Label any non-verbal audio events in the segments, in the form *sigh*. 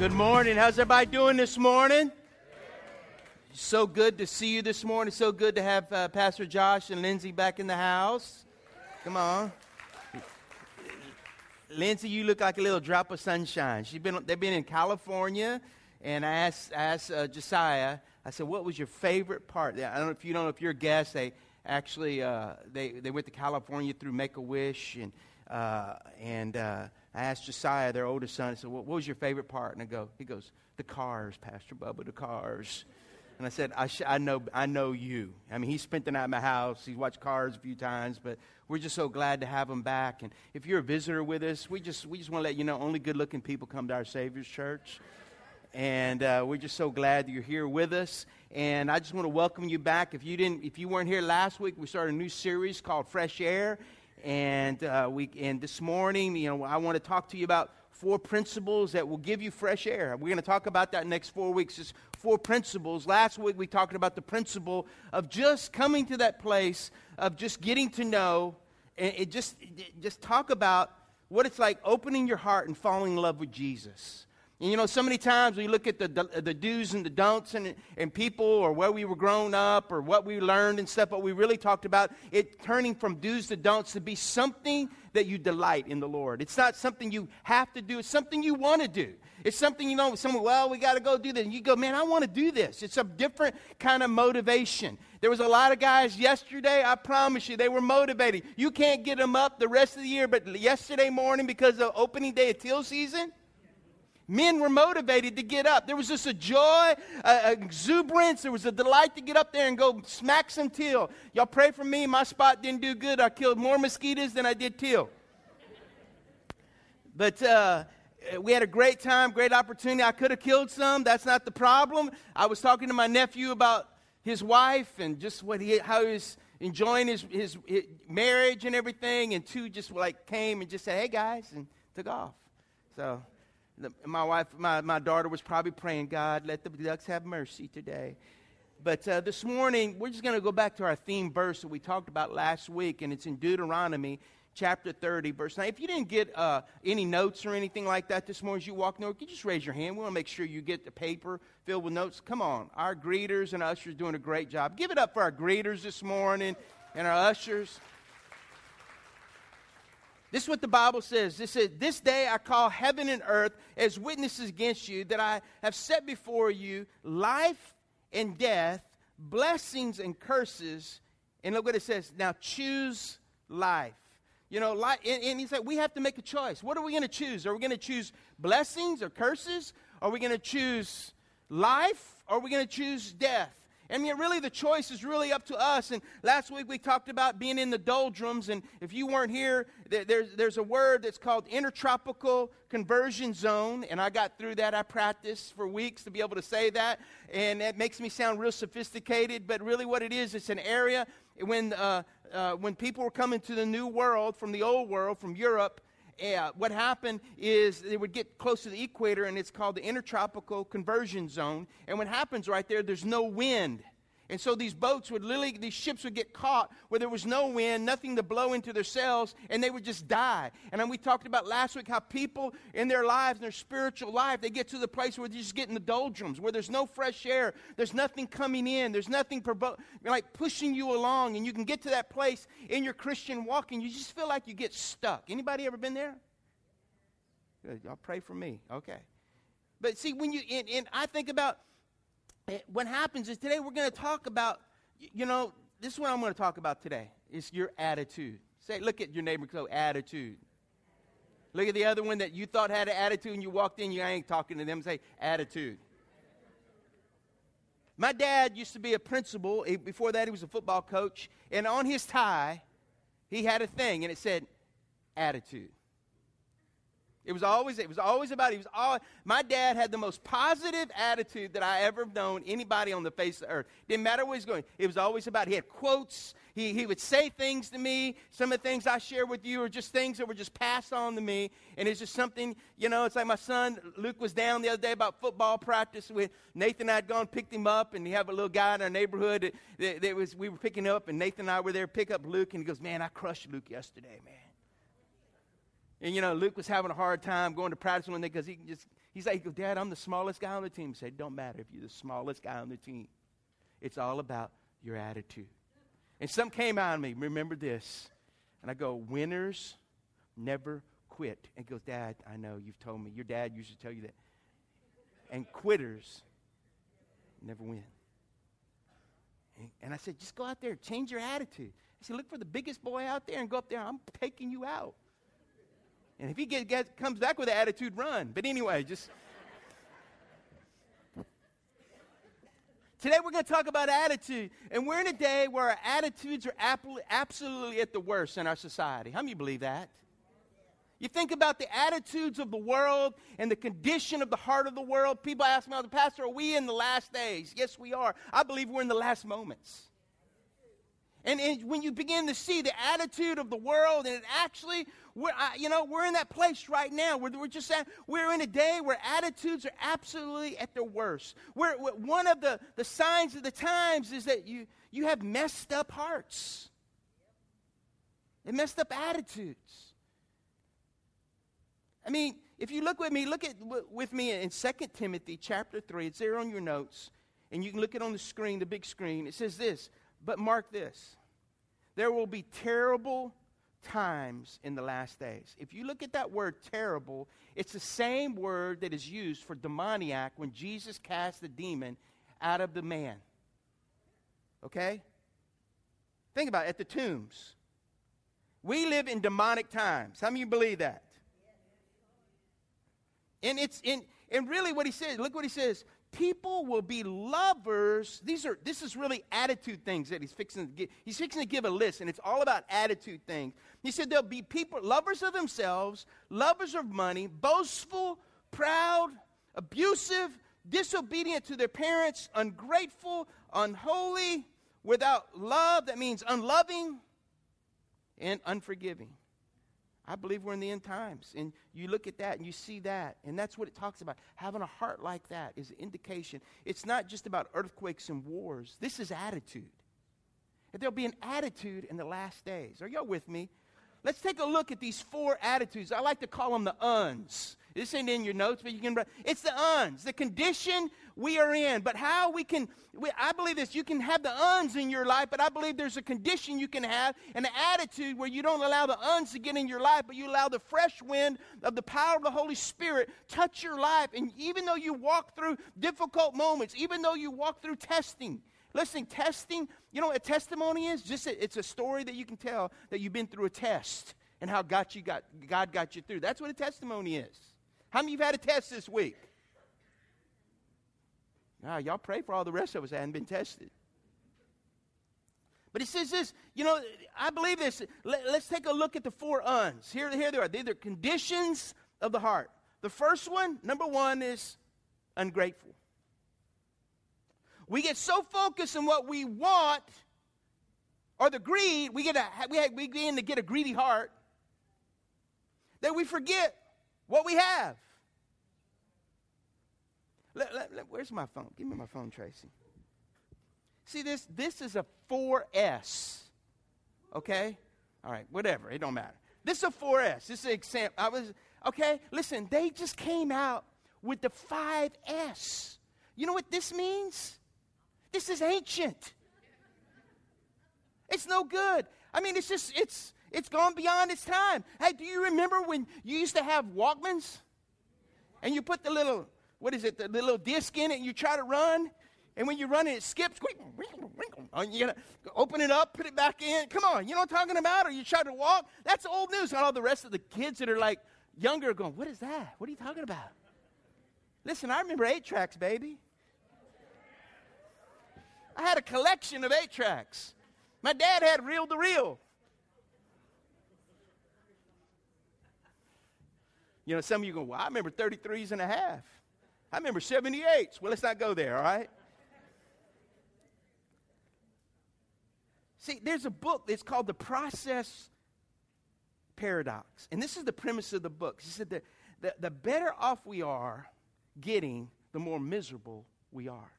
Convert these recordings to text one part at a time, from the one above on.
Good morning. How's everybody doing this morning? So good to see you this morning. So good to have uh, Pastor Josh and Lindsay back in the house. Come on. Lindsay, you look like a little drop of sunshine. She's been, they've been in California, and I asked, I asked uh, Josiah, I said, what was your favorite part? I don't know if you don't know if you're a guest. They actually, uh, they, they went to California through Make-A-Wish, and, uh, and uh, I asked Josiah, their oldest son, I said, what, was your favorite part? And I go, he goes, the cars, Pastor Bubba, the cars. And I said, I, sh- I, know, I know you. I mean, he spent the night at my house. He's watched Cars a few times, but we're just so glad to have him back. And if you're a visitor with us, we just, we just want to let you know only good looking people come to our Savior's Church. And uh, we're just so glad that you're here with us. And I just want to welcome you back. If you, didn't, if you weren't here last week, we started a new series called Fresh Air. And, uh, we, and this morning, you know, I want to talk to you about four principles that will give you fresh air. We're going to talk about that next four weeks. Just four principles. Last week we talked about the principle of just coming to that place of just getting to know and it just just talk about what it's like opening your heart and falling in love with Jesus. And you know, so many times we look at the, the, the, do's and the don'ts and, and people or where we were grown up or what we learned and stuff, but we really talked about it turning from do's to don'ts to be something that you delight in the Lord. It's not something you have to do, it's something you want to do. It's something, you know, someone, well, we got to go do this. And you go, man, I want to do this. It's a different kind of motivation. There was a lot of guys yesterday, I promise you, they were motivated. You can't get them up the rest of the year, but yesterday morning, because of opening day of teal season, Men were motivated to get up. There was just a joy, an exuberance. There was a delight to get up there and go smack some teal. Y'all pray for me. My spot didn't do good. I killed more mosquitoes than I did teal. But uh, we had a great time, great opportunity. I could have killed some. That's not the problem. I was talking to my nephew about his wife and just what he, how he was enjoying his, his, his marriage and everything. And two just like came and just said, hey guys, and took off. So my wife, my, my daughter was probably praying, God, let the ducks have mercy today. But uh, this morning, we're just going to go back to our theme verse that we talked about last week, and it's in Deuteronomy chapter 30, verse 9. If you didn't get uh, any notes or anything like that this morning as you walk over, you just raise your hand? We want to make sure you get the paper filled with notes. Come on. Our greeters and ushers doing a great job. Give it up for our greeters this morning and our ushers. This is what the Bible says. It says, This day I call heaven and earth as witnesses against you that I have set before you life and death, blessings and curses. And look what it says. Now choose life. You know, life, and, and he said, we have to make a choice. What are we going to choose? Are we going to choose blessings or curses? Are we going to choose life? Or are we going to choose death? I mean, really, the choice is really up to us. And last week we talked about being in the doldrums. And if you weren't here, there's, there's a word that's called intertropical convergence zone. And I got through that. I practiced for weeks to be able to say that. And it makes me sound real sophisticated. But really, what it is, it's an area when, uh, uh, when people were coming to the new world from the old world, from Europe uh, what happened is they would get close to the equator, and it's called the intertropical convergence zone. And what happens right there, there's no wind. And so these boats would literally, these ships would get caught where there was no wind, nothing to blow into their sails, and they would just die. And we talked about last week how people in their lives, in their spiritual life, they get to the place where they just get in the doldrums, where there's no fresh air, there's nothing coming in, there's nothing provo- like pushing you along, and you can get to that place in your Christian walking, you just feel like you get stuck. Anybody ever been there? Good. Y'all pray for me. Okay. But see, when you, and, and I think about what happens is today we're going to talk about, you know, this is what I'm going to talk about today. It's your attitude. Say, look at your neighbor, go, attitude. Look at the other one that you thought had an attitude and you walked in, you ain't talking to them, say, attitude. My dad used to be a principal. Eh, before that, he was a football coach. And on his tie, he had a thing, and it said, attitude. It was always it was always about he was all my dad had the most positive attitude that I ever known anybody on the face of the earth. Didn't matter where he's going. It was always about he had quotes. He, he would say things to me. Some of the things I share with you are just things that were just passed on to me. And it's just something, you know, it's like my son Luke was down the other day about football practice with Nathan and I had gone picked him up and we have a little guy in our neighborhood that, that, that was we were picking up and Nathan and I were there pick up Luke and he goes, Man, I crushed Luke yesterday, man. And you know, Luke was having a hard time going to practice one day because he just he's like, Dad, I'm the smallest guy on the team. He said, Don't matter if you're the smallest guy on the team. It's all about your attitude. And something came of me. Remember this. And I go, winners never quit. And he goes, Dad, I know you've told me. Your dad used to tell you that. And quitters never win. And I said, just go out there, change your attitude. I said, look for the biggest boy out there and go up there. I'm taking you out. And if he get, get, comes back with an attitude, run. But anyway, just. Today we're going to talk about attitude. And we're in a day where our attitudes are absolutely at the worst in our society. How many believe that? You think about the attitudes of the world and the condition of the heart of the world. People ask me, pastor, are we in the last days? Yes, we are. I believe we're in the last moments. And, and when you begin to see the attitude of the world, and it actually, we're, you know, we're in that place right now. We're, we're just at, we're in a day where attitudes are absolutely at their worst. We're, one of the, the signs of the times is that you, you have messed up hearts and messed up attitudes. I mean, if you look with me, look at with me in 2 Timothy chapter 3. It's there on your notes, and you can look it on the screen, the big screen. It says this, but mark this. There will be terrible times in the last days. If you look at that word terrible, it's the same word that is used for demoniac when Jesus cast the demon out of the man. Okay? Think about it, at the tombs. We live in demonic times. How many of you believe that? And it's in and really what he says, look what he says. People will be lovers. These are this is really attitude things that he's fixing to give. He's fixing to give a list, and it's all about attitude things. He said there'll be people lovers of themselves, lovers of money, boastful, proud, abusive, disobedient to their parents, ungrateful, unholy, without love, that means unloving, and unforgiving. I believe we're in the end times. And you look at that and you see that. And that's what it talks about. Having a heart like that is an indication. It's not just about earthquakes and wars, this is attitude. And there'll be an attitude in the last days. Are y'all with me? Let's take a look at these four attitudes. I like to call them the uns. This ain't in your notes, but you can. It's the uns, the condition we are in. But how we can, we, I believe this, you can have the uns in your life, but I believe there's a condition you can have, an attitude where you don't allow the uns to get in your life, but you allow the fresh wind of the power of the Holy Spirit touch your life. And even though you walk through difficult moments, even though you walk through testing, Listen, testing, you know what a testimony is? Just a, it's a story that you can tell that you've been through a test and how God, you got, God got you through. That's what a testimony is. How many of you have had a test this week? Now, y'all pray for all the rest of us that haven't been tested. But he says this, you know, I believe this. Let, us take a look at the four uns. Here, here they are. These are conditions of the heart. The first one, number one, is ungrateful. We get so focused on what we want or the greed, we, get a, we, we begin to get a greedy heart that we forget what we have. Let, let, let, where's my phone? Give me my phone, Tracy. See this? This is a 4S. Okay? All right, whatever. It don't matter. This is a 4S. This is an example. I was okay. Listen, they just came out with the 5S. You know what this means? This is ancient. It's no good. I mean, it's just it's it's gone beyond its time. Hey, do you remember when you used to have Walkmans? And you put the little, what is it, the, little disc in it and you try to run? And when you run it, it skips. And oh, you gotta open it up, put it back in. Come on, you know what I'm talking about? Or you try to walk. That's old news. And all the rest of the kids that are like younger are going, What is that? What are you talking about? Listen, I remember eight tracks, baby. I had a collection of eight tracks. My dad had reel to reel. You know, some of you go, well, I remember 33s and a half. I remember 78s. Well, let's not go there, all right? See, there's a book that's called The Progress Paradox. And this is the premise of the book. He said that the, the better off we are getting, the more miserable we are.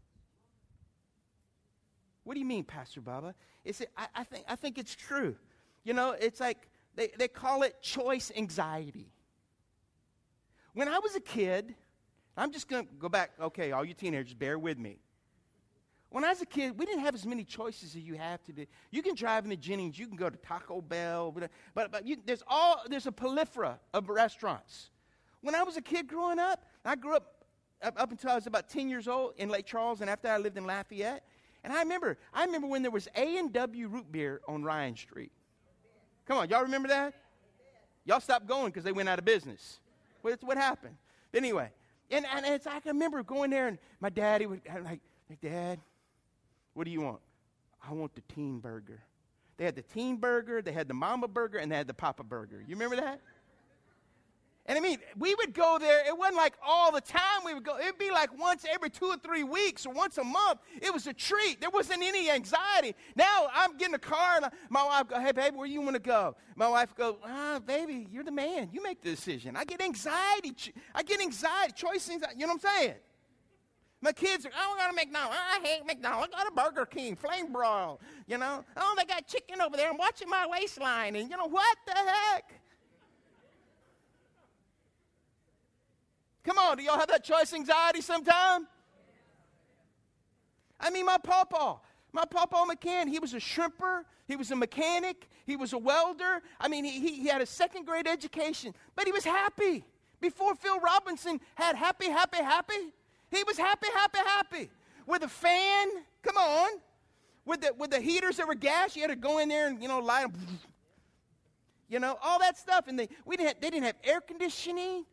What do you mean, Pastor Bubba? It's, I, I, think, I think it's true. You know, it's like they, they call it choice anxiety. When I was a kid, I'm just going to go back, okay, all you teenagers, bear with me. When I was a kid, we didn't have as many choices as you have today. You can drive into Jennings, you can go to Taco Bell, but, but you, there's, all, there's a plethora of restaurants. When I was a kid growing up, I grew up, up up until I was about 10 years old in Lake Charles, and after I lived in Lafayette. And I remember, I remember when there was A&W root beer on Ryan Street. Come on, y'all remember that? Y'all stopped going because they went out of business. What, what happened? Anyway, and, and it's, I can remember going there, and my daddy would, I'm like, Dad, what do you want? I want the teen burger. They had the teen burger, they had the mama burger, and they had the papa burger. You remember that? And I mean, we would go there. It wasn't like all the time we would go. It'd be like once every two or three weeks or once a month. It was a treat. There wasn't any anxiety. Now I'm getting a car and my wife go, "Hey, baby, where you want to go?" My wife goes, "Ah, baby, you're the man. You make the decision." I get anxiety. I get anxiety. Choice anxiety. You know what I'm saying? My kids are, oh, I got a McDonald's. I hate McDonald's. I got a Burger King, flame broil. You know, oh, they got chicken over there. I'm watching my waistline. And you know, what the heck? Come on, do y'all have that choice anxiety sometime? I mean, my papa, my papa McCann, he was a shrimper, he was a mechanic, he was a welder. I mean, he, he, he had a second grade education, but he was happy. Before Phil Robertson had happy, happy, happy, he was happy, happy, happy. With a fan, come on. With the, with the heaters that were gas, you had to go in there and, you know, light them. You know, all that stuff. And they, we didn't have, they didn't have air conditioning.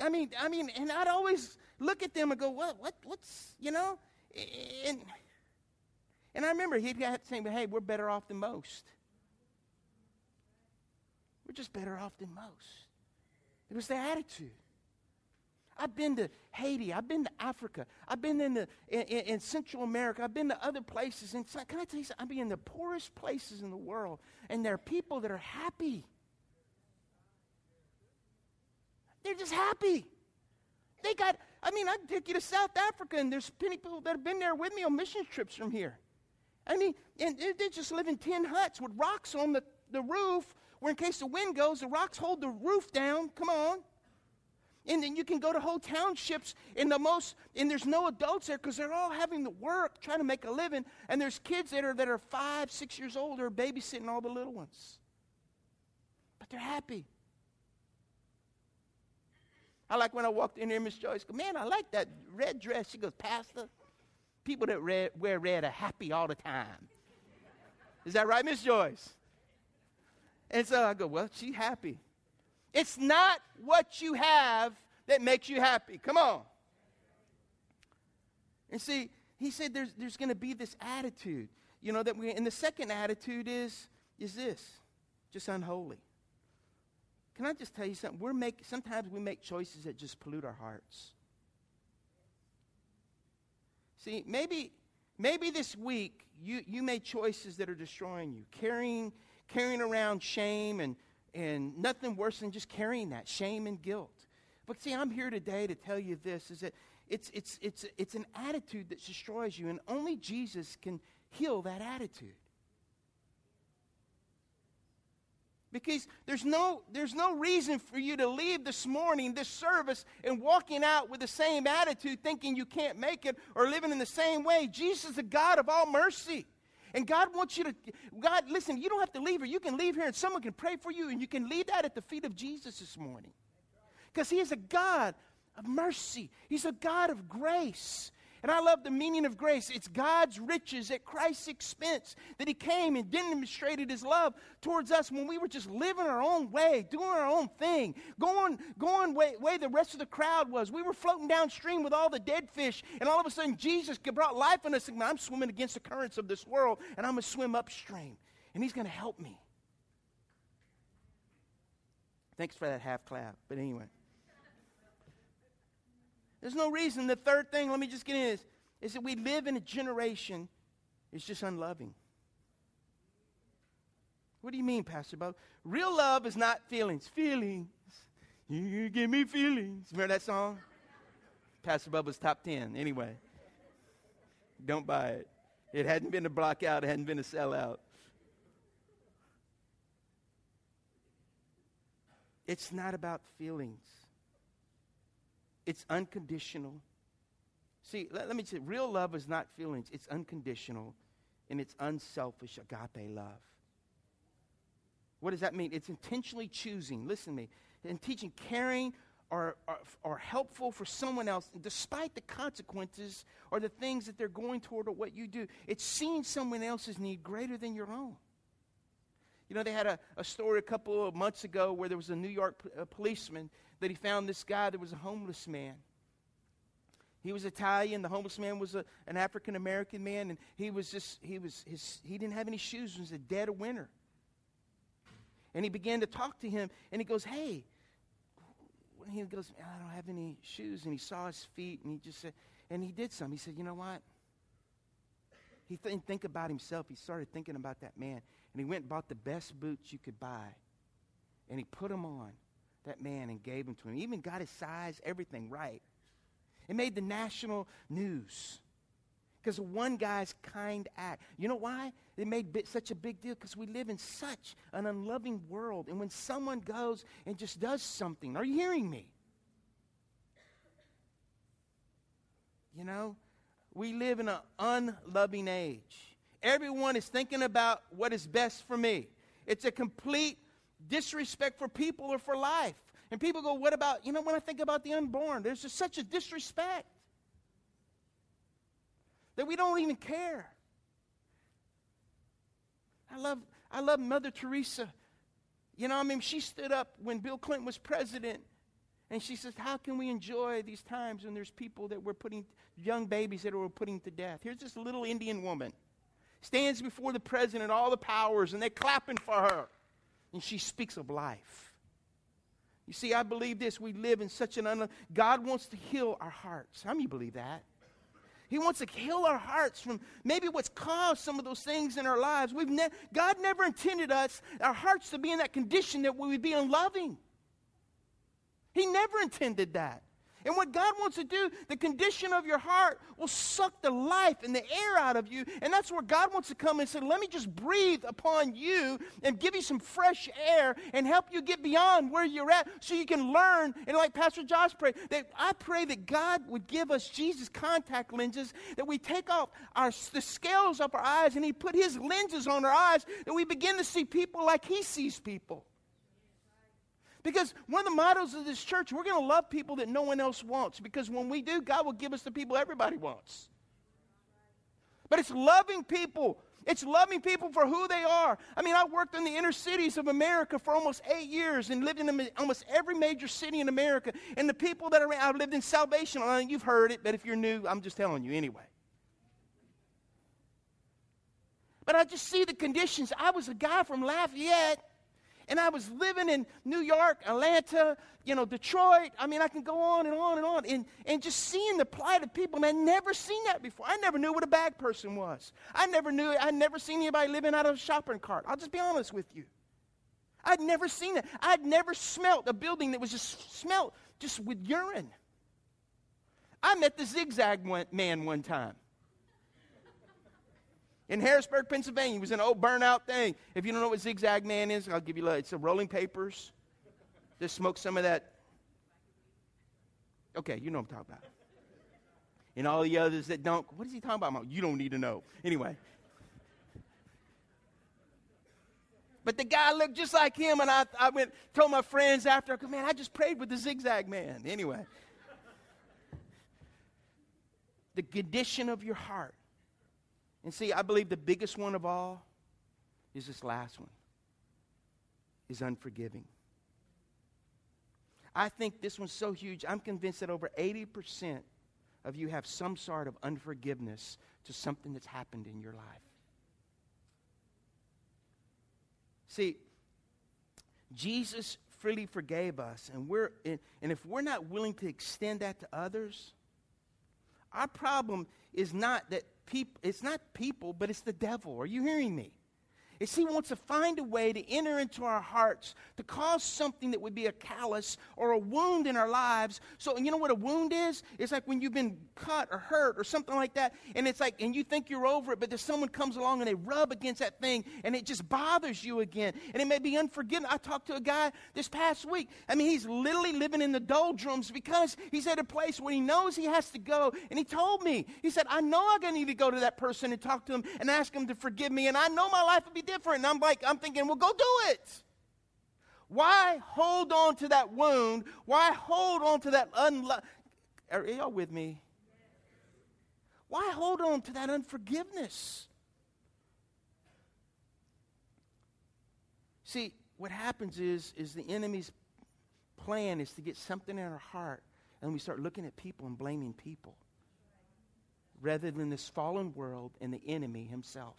I mean, I mean, and I'd always look at them and go, what, what, what's, you know? And, and I remember he'd have to say, hey, we're better off than most. We're just better off than most. It was the attitude. I've been to Haiti. I've been to Africa. I've been in, the, in, in, Central America. I've been to other places. And can I tell you something? I've been in the poorest places in the world, and there are people that are happy. They're just happy. They got, I mean, I take you to South Africa, and there's people that have been there with me on mission trips from here. I mean, and they just live in tin huts with rocks on the, the roof, where in case the wind goes, the rocks hold the roof down. Come on. And then you can go to whole townships in the most, and there's no adults there because they're all having to work, trying to make a living. And there's kids that are, that are five, six years old, are babysitting all the little ones. But they're happy. I like when I walked in here, Miss Joyce go, man, I like that red dress. She goes, Pastor, people that red, wear red are happy all the time. Is that right, Miss Joyce? And so I go, well, she's happy. It's not what you have that makes you happy. Come on. And see, he said there's, there's going to be this attitude, you know, that we, and the second attitude is, is this, just unholy. Can I just tell you something? We're make, sometimes we make choices that just pollute our hearts. See, maybe, maybe this week you, you made choices that are destroying you, carrying, carrying around shame and and nothing worse than just carrying that shame and guilt. But see, I'm here today to tell you this is that it's, it's, it's, it's an attitude that destroys you, and only Jesus can heal that attitude. Because there's no, there's no reason for you to leave this morning, this service, and walking out with the same attitude, thinking you can't make it or living in the same way. Jesus is the God of all mercy. And God wants you to, God, listen, you don't have to leave here. You can leave here and someone can pray for you and you can leave that at the feet of Jesus this morning. Because He is a God of mercy, He's a God of grace. And I love the meaning of grace. It's God's riches at Christ's expense that He came and demonstrated His love towards us when we were just living our own way, doing our own thing, going, going way, way the rest of the crowd was. We were floating downstream with all the dead fish, and all of a sudden Jesus brought life in us. And I'm swimming against the currents of this world, and I'm going to swim upstream, and He's going to help me. Thanks for that half clap. But anyway. There's no reason. The third thing, let me just get in is, is that we live in a generation it's just unloving. What do you mean, Pastor Bob? Real love is not feelings. Feelings. You give me feelings. Remember that song? Pastor Bubba's top 10. Anyway, don't buy it. It hadn't been a block out, it hadn't been a sellout. It's not about feelings, it's unconditional. See, let, let me say, real love is not feelings, it's unconditional and it's unselfish agape love. What does that mean? It's intentionally choosing, listen to me, and teaching caring or, or, or, helpful for someone else, despite the consequences or the things that they're going toward or what you do. It's seeing someone else's need greater than your own. You know, they had a, a story a couple of months ago where there was a New York p- a policeman that he found this guy that was a homeless man. He was Italian. The homeless man was a, an African American man, and he was just he was his he didn't have any shoes. It was a dead of winter. And he began to talk to him, and he goes, "Hey," he goes, "I don't have any shoes." And he saw his feet, and he just said, and he did something. He said, "You know what?" He didn't think about himself. He started thinking about that man, and he went and bought the best boots you could buy, and he put them on that man and gave them to him. He even got his size, everything right. It made the national news because of one guy's kind act. You know why? It made such a big deal because we live in such an unloving world. And when someone goes and just does something, are you hearing me? You know, we live in an unloving age. Everyone is thinking about what is best for me. It's a complete disrespect for people or for life. And people go, what about, you know, when I think about the unborn, there's just such a disrespect that we don't even care. I love, I love Mother Teresa. You know, I mean, she stood up when Bill Clinton was president and she says, How can we enjoy these times when there's people that we're putting, young babies that we're putting to death? Here's this little Indian woman, stands before the president, and all the powers, and they're clapping for her. And she speaks of life. You see, I believe this. We live in such an un- God wants to heal our hearts. How many believe that? He wants to heal our hearts from maybe what's caused some of those things in our lives. We've ne- God never intended us, our hearts, to be in that condition that we would be unloving. He never intended that. And what God wants to do, the condition of your heart will suck the life and the air out of you. And that's where God wants to come and say, Let me just breathe upon you and give you some fresh air and help you get beyond where you're at so you can learn. And like Pastor Josh prayed, that I pray that God would give us Jesus contact lenses, that we take off our, the scales off our eyes and He put His lenses on our eyes, that we begin to see people like He sees people. Because one of the mottos of this church, we're going to love people that no one else wants. Because when we do, God will give us the people everybody wants. But it's loving people. It's loving people for who they are. I mean, I worked in the inner cities of America for almost eight years and lived in almost every major city in America. And the people that are I've lived in Salvation, I you've heard it, but if you're new, I'm just telling you anyway. But I just see the conditions. I was a guy from Lafayette and I was living in New York, Atlanta, you know, Detroit. I mean, I can go on and on and on. And, and just seeing the plight of people, man, never seen that before. I never knew what a bag person was. I never knew, I'd never seen anybody living out of a shopping cart. I'll just be honest with you. I'd never seen it. I'd never smelt a building that was just smelt just with urine. I met the zigzag man one time in Harrisburg, Pennsylvania. Was an old burnout thing. If you don't know what Zigzag Man is, I'll give you a it's a rolling papers. Just smoke some of that. Okay, you know what I'm talking about. And all the others that don't, what is he talking about? You don't need to know. Anyway. But the guy looked just like him, and I, I went, told my friends after, I go, man, I just prayed with the zigzag man. Anyway. the condition of your heart and see, I believe the biggest one of all is this last one is unforgiving. I think this one's so huge. I'm convinced that over 80% of you have some sort of unforgiveness to something that's happened in your life. See, Jesus freely forgave us, and we're and if we're not willing to extend that to others, our problem is not that people, it's not people, but it's the devil. Are you hearing me? Is he wants to find a way to enter into our hearts to cause something that would be a callus or a wound in our lives. So, you know what a wound is? It's like when you've been cut or hurt or something like that, and it's like, and you think you're over it, but then someone comes along and they rub against that thing, and it just bothers you again. And it may be unforgiving. I talked to a guy this past week. I mean, he's literally living in the doldrums because he's at a place where he knows he has to go. And he told me, he said, I know I'm going to need to go to that person and talk to him and ask him to forgive me, and I know my life would be different. I'm like, I'm thinking, well, go do it. Why hold on to that wound? Why hold on to that unlove? Are y'all with me? Why hold on to that unforgiveness? See, what happens is, is the enemy's plan is to get something in our heart, and we start looking at people and blaming people rather than this fallen world and the enemy himself.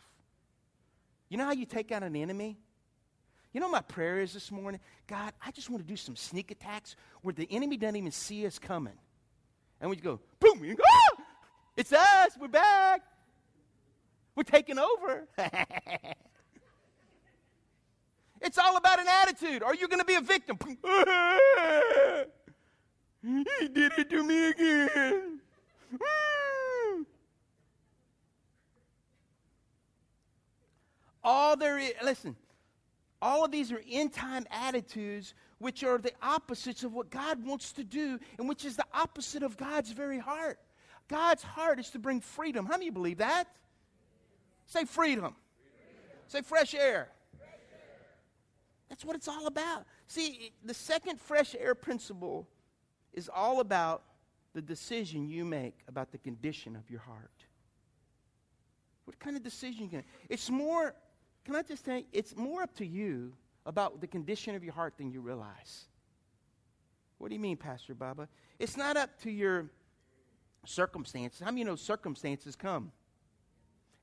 You know how you take out an enemy? You know my prayer is this morning? God, I just want to do some sneak attacks where the enemy doesn't even see us coming. And we go, boom, go, ah! it's us, we're back. We're taking over. *laughs* it's all about an attitude. Are you going to be a victim? *laughs* he did it to me again. All there is, listen, all of these are end time attitudes which are the opposites of what God wants to do and which is the opposite of God's very heart. God's heart is to bring freedom. How many you believe that? Say freedom. freedom. Say fresh air. fresh air. That's what it's all about. See, the second fresh air principle is all about the decision you make about the condition of your heart. What kind of decision you can? It's more can I just say, it's more up to you about the condition of your heart than you realize. What do you mean, Pastor Bubba? It's not up to your circumstances. How many you know circumstances come?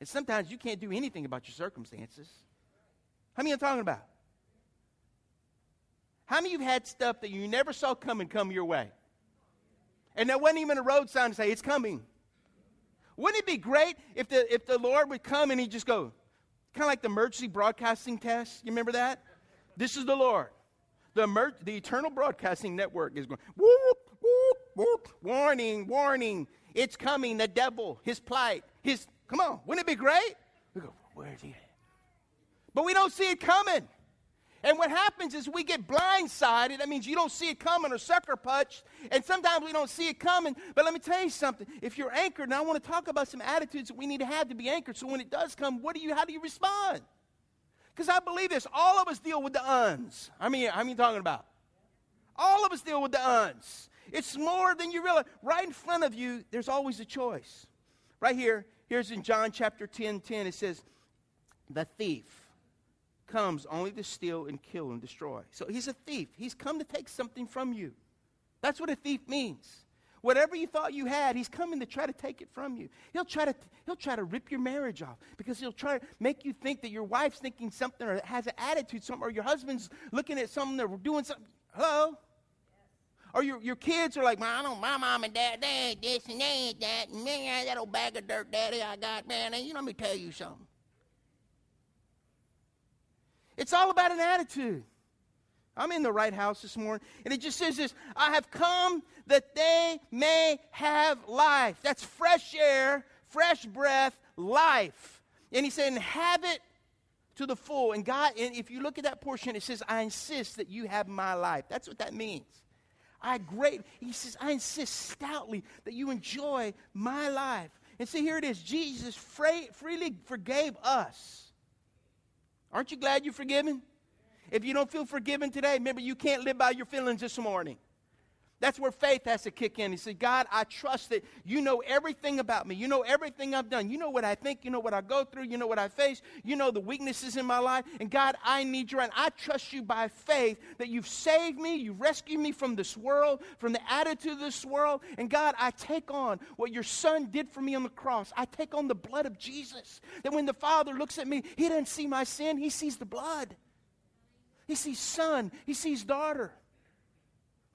And sometimes you can't do anything about your circumstances. How many I'm talking about? How many of you have had stuff that you never saw coming come your way? And there wasn't even a road sign to say, it's coming. Wouldn't it be great if the, if the Lord would come and he'd just go, kind of like the emergency broadcasting test. You remember that? This is the Lord. The, emer- the Eternal Broadcasting Network is going, whoop, whoop, whoop, warning, warning. It's coming, the devil, his plight, his, come on, wouldn't it be great? We go, where is he But we don't see it coming. And what happens is we get blindsided. That means you don't see it coming or sucker punched. And sometimes we don't see it coming. But let me tell you something. If you're anchored, and I want to talk about some attitudes that we need to have to be anchored. So when it does come, what do you, how do you respond? Because I believe this. All of us deal with the uns. I mean, how many talking about? All of us deal with the uns. It's more than you realize. Right in front of you, there's always a choice. Right here, here's in John chapter 10 10, it says, The thief comes only to steal and kill and destroy. So he's a thief. He's come to take something from you. That's what a thief means. Whatever you thought you had, he's coming to try to take it from you. He'll try to, he'll try to rip your marriage off because he'll try to make you think that your wife's thinking something or has an attitude something or your husband's looking at something or doing something. Hello? Or your, your kids are like, man, I don't, my mom and dad, they ain't this and they ain't that. Man, that old bag of dirt daddy I got, man, and you know, let me tell you something. It's all about an attitude. I'm in the right house this morning, and it just says this I have come that they may have life. That's fresh air, fresh breath, life. And he said, and have it to the full. And God, and if you look at that portion, it says, I insist that you have my life. That's what that means. I great, he says, I insist stoutly that you enjoy my life. And see, here it is. Jesus freely forgave us Aren't you glad you're forgiven? If you don't feel forgiven today, remember you can't live by your feelings this morning. That's where faith has to kick in. He said, God, I trust that you know everything about me. You know everything I've done. You know what I think. You know what I go through. You know what I face. You know the weaknesses in my life. And God, I need you. And I trust you by faith that you've saved me. You've rescued me from this world, from the attitude of this world. And God, I take on what your son did for me on the cross. I take on the blood of Jesus. That when the Father looks at me, he doesn't see my sin, he sees the blood. He sees son, he sees daughter.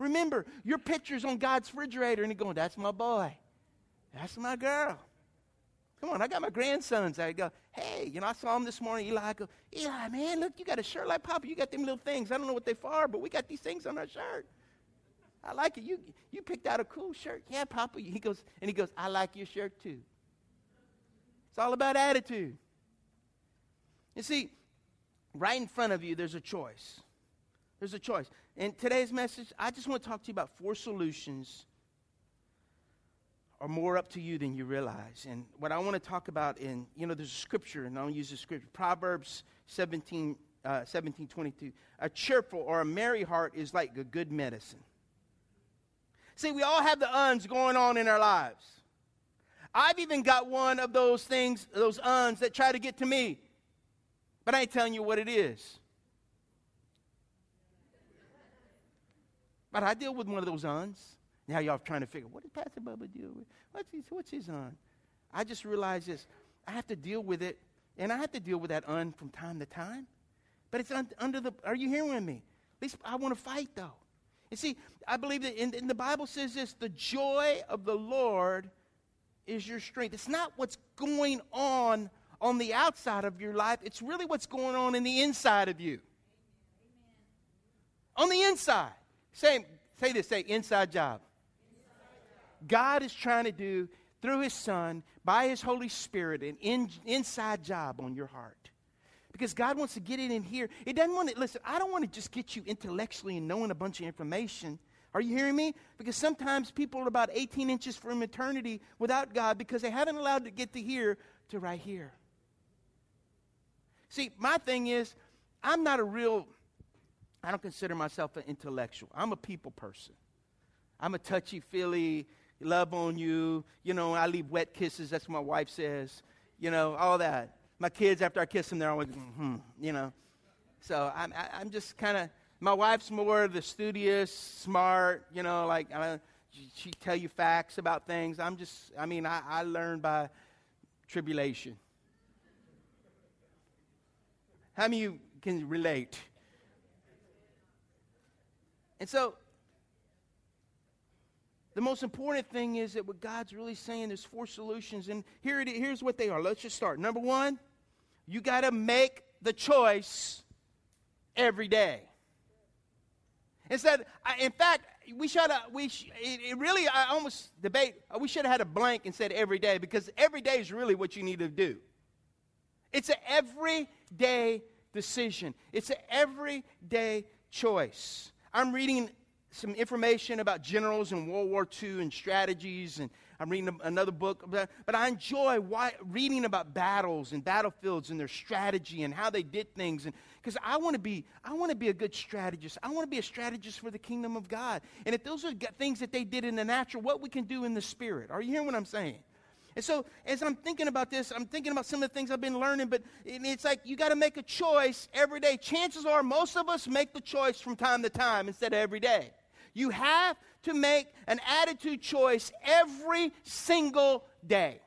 Remember, your picture's on God's refrigerator, and He's going, That's my boy. That's my girl. Come on, I got my grandsons. I go, hey, you know, I saw him this morning. Eli, I go, Eli, man, look, you got a shirt like Papa. You got them little things. I don't know what they are, but we got these things on our shirt. I like it. You, you picked out a cool shirt. Yeah, Papa. He goes, and he goes, I like your shirt too. It's all about attitude. You see, right in front of you, there's a choice. There's a choice. In today's message, I just want to talk to you about four solutions are more up to you than you realize. And what I want to talk about in, you know, there's a scripture, and I'll use the scripture Proverbs 17, uh, 17 22. A cheerful or a merry heart is like a good medicine. See, we all have the uns going on in our lives. I've even got one of those things, those uns that try to get to me. But I ain't telling you what it is. But I deal with one of those uns. Now y'all trying to figure, what did Pastor Bubba deal with? What's his, what's his un? I just realized this. I have to deal with it, and I have to deal with that un from time to time. But it's un, under the, are you hearing me? At least I want to fight, though. You see, I believe that in, in the Bible says this the joy of the Lord is your strength. It's not what's going on on the outside of your life, it's really what's going on in the inside of you. Amen. On the inside. Say, say this, say inside job. God is trying to do through His Son, by His Holy Spirit, an in, inside job on your heart. Because God wants to get it in here. It doesn't want to, listen, I don't want to just get you intellectually and knowing a bunch of information. Are you hearing me? Because sometimes people are about 18 inches from eternity without God because they haven't allowed to get to here to right here. See, my thing is, I'm not a real, I don't consider myself an intellectual. I'm a people person. I'm a touchy feely, love on you. You know, I leave wet kisses. That's what my wife says. You know, all that. My kids, after I kiss them, they're always, hmm, you know. So I'm, I, am i am just kind of, my wife's more the studious, smart, you know, like uh, she tell you facts about things. I'm just, I mean, I, I learn by tribulation. How many of you can relate? And so the most important thing is that what God's really saying, there's four solutions, and here it, here's what they are. Let's just start. Number one, you got to make the choice every day. Instead, in fact, we should have, we sh- it, it, really, I almost debate, uh, we should have had a blank and said every day because every day is really what you need to do. It's an everyday decision, it's an everyday choice. I'm reading some information about generals in World War II and strategies, and I'm reading another book. But, I enjoy why, reading about battles and battlefields and their strategy and how they did things. Because I want to be, I want to be a good strategist. I want to be a strategist for the kingdom of God. And if those are things that they did in the natural, what we can do in the spirit. Are you hearing what I'm saying? And so, as I'm thinking about this, I'm thinking about some of the things I've been learning, but it's like you got to make a choice every day. Chances are, most of us make the choice from time to time instead of every day. You have to make an attitude choice every single day.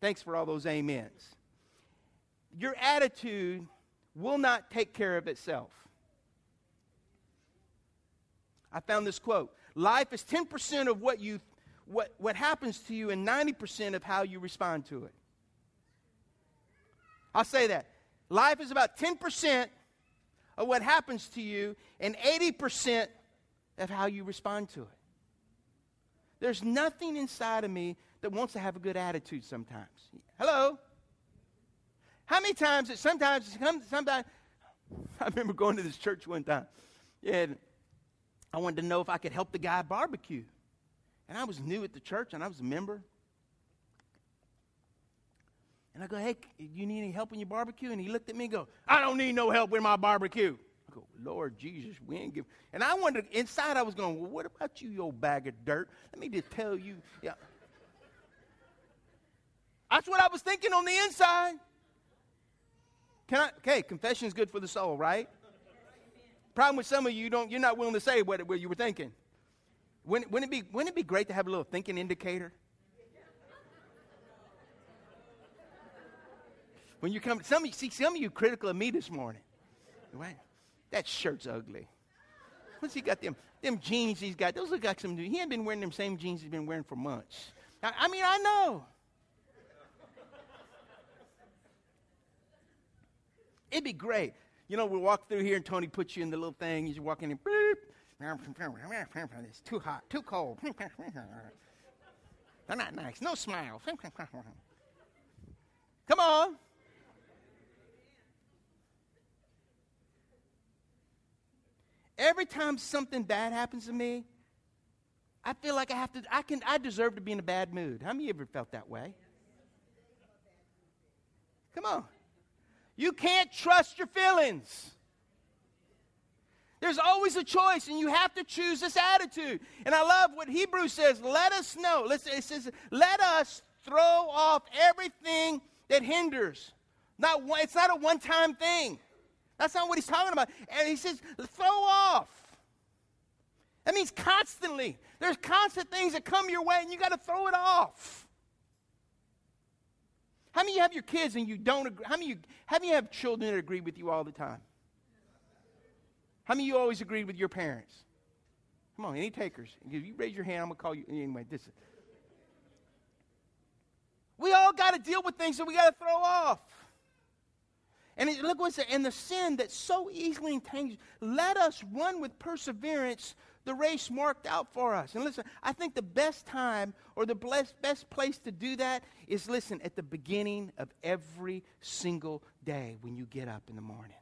Thanks for all those amens. Your attitude will not take care of itself. I found this quote Life is 10% of what, you, what, what happens to you and 90% of how you respond to it. I'll say that. Life is about 10% of what happens to you and 80% of how you respond to it. There's nothing inside of me that wants to have a good attitude sometimes. Hello? How many times it sometimes sometimes *laughs* I remember going to this church one time and I wanted to know if I could help the guy barbecue. And I was new at the church and I was a member. And I go, hey, you need any help in your barbecue? And he looked at me and go, I don't need no help with my barbecue. I go, Lord Jesus, we ain't give. And I wondered, inside I was going, well, what about you, you old bag of dirt? Let me just tell you. Yeah. That's what I was thinking on the inside. Can I? Okay, confession is good for the soul, right? Problem with some of you, you don't, you're not willing to say what, what you were thinking. Wouldn't, wouldn't, it be, wouldn't it be great to have a little thinking indicator? When you come, some of you see some of you critical of me this morning. Right? That shirt's ugly. What's he got them? Them jeans he's got. Those look like some. He ain't been wearing them same jeans he's been wearing for months. I, I mean, I know. It'd be great. You know, we walk through here and Tony puts you in the little thing. He's walking in. Beep, it's too hot, too cold. They're not nice. No smile. Come on. Every time something bad happens to me, I feel like I have to, I can, I deserve to be in a bad mood. How many of you ever felt that way? Come on. You can't trust your feelings. There's always a choice, and you have to choose this attitude. And I love what Hebrews says. Let us know. Listen, it says, let us throw off everything that hinders. Not one, it's not a one-time thing. That's not what he's talking about. And he says, throw off. That means constantly. There's constant things that come your way, and you got to throw it off. How many of you have your kids and you don't agree? How many, you, how many have children that agree with you all the time? How many of you always agreed with your parents? Come on, any takers? If you raise your hand, I'm going to call you. Anyway, this is. We all got to deal with things that we got to throw off. And it, look what's it and the sin that so easily entangles. Let us run with perseverance the race marked out for us. And listen, I think the best time or the best, best place to do that is listen at the beginning of every single day when you get up in the morning.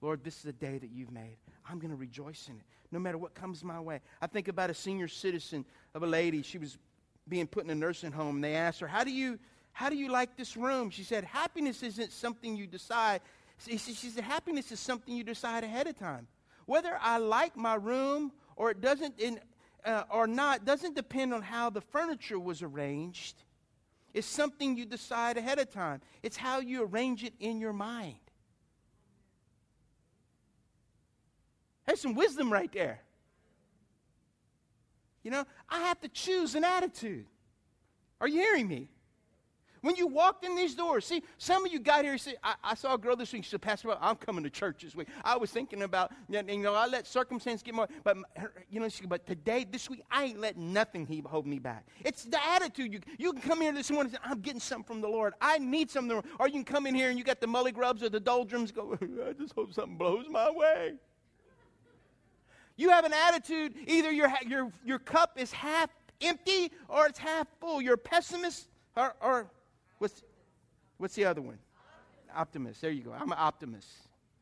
Lord, this is a day that you've made. I'm going to rejoice in it, no matter what comes my way. I think about a senior citizen of a lady. She was being put in a nursing home. And they asked her, How do you how do you like this room? She said, Happiness isn't something you decide. She said, Happiness is something you decide ahead of time. Whether I like my room or it doesn't, in, uh, or not, doesn't depend on how the furniture was arranged. It's something you decide ahead of time. It's how you arrange it in your mind. There's some wisdom right there. You know, I have to choose an attitude. Are you hearing me? When you walked in these doors, see, some of you got here I, I saw a girl this week, she said, Pastor, I'm coming to church this week. I was thinking about, you know, I let circumstance get more, but, you know, she, but today, this week, I ain't letting nothing hold me back. It's the attitude. You, you can come here this morning and say, I'm getting something from the Lord. I need something. Or you can come in here and you got the mully grubs or the doldrums, go, *laughs* I just hope something blows my way. You have an attitude, either your, your, your cup is half empty or it's half full. You're a pessimist or, or What's, what's the other one? Optimist. There you go. I'm an optimist.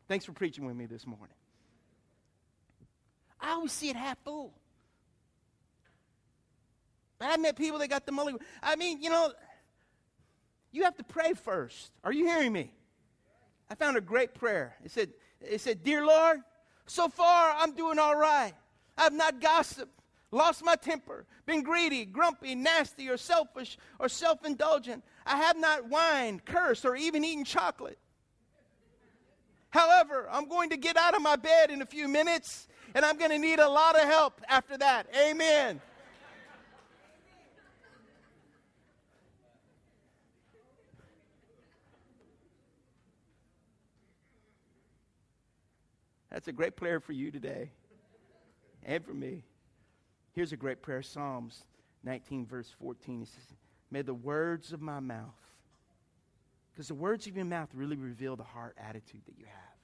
Thanks for preaching with me this morning. I always see it half full. But I met people that got the money. I mean, you know, you have to pray first. Are you hearing me? I found a great prayer. It said, it said, Dear Lord, so far I'm doing all right. I've not gossiped lost my temper, been greedy, grumpy, nasty, or selfish, or self indulgent. I have not whined, cursed, or even eaten chocolate. However, I'm going to get out of my bed in a few minutes, and I'm going to need a lot of help after that. Amen. That's a great prayer for you today and for me. Here's a great prayer Psalms 19, verse 14. It says, May the words of my mouth, because the words of your mouth really reveal the heart attitude that you have.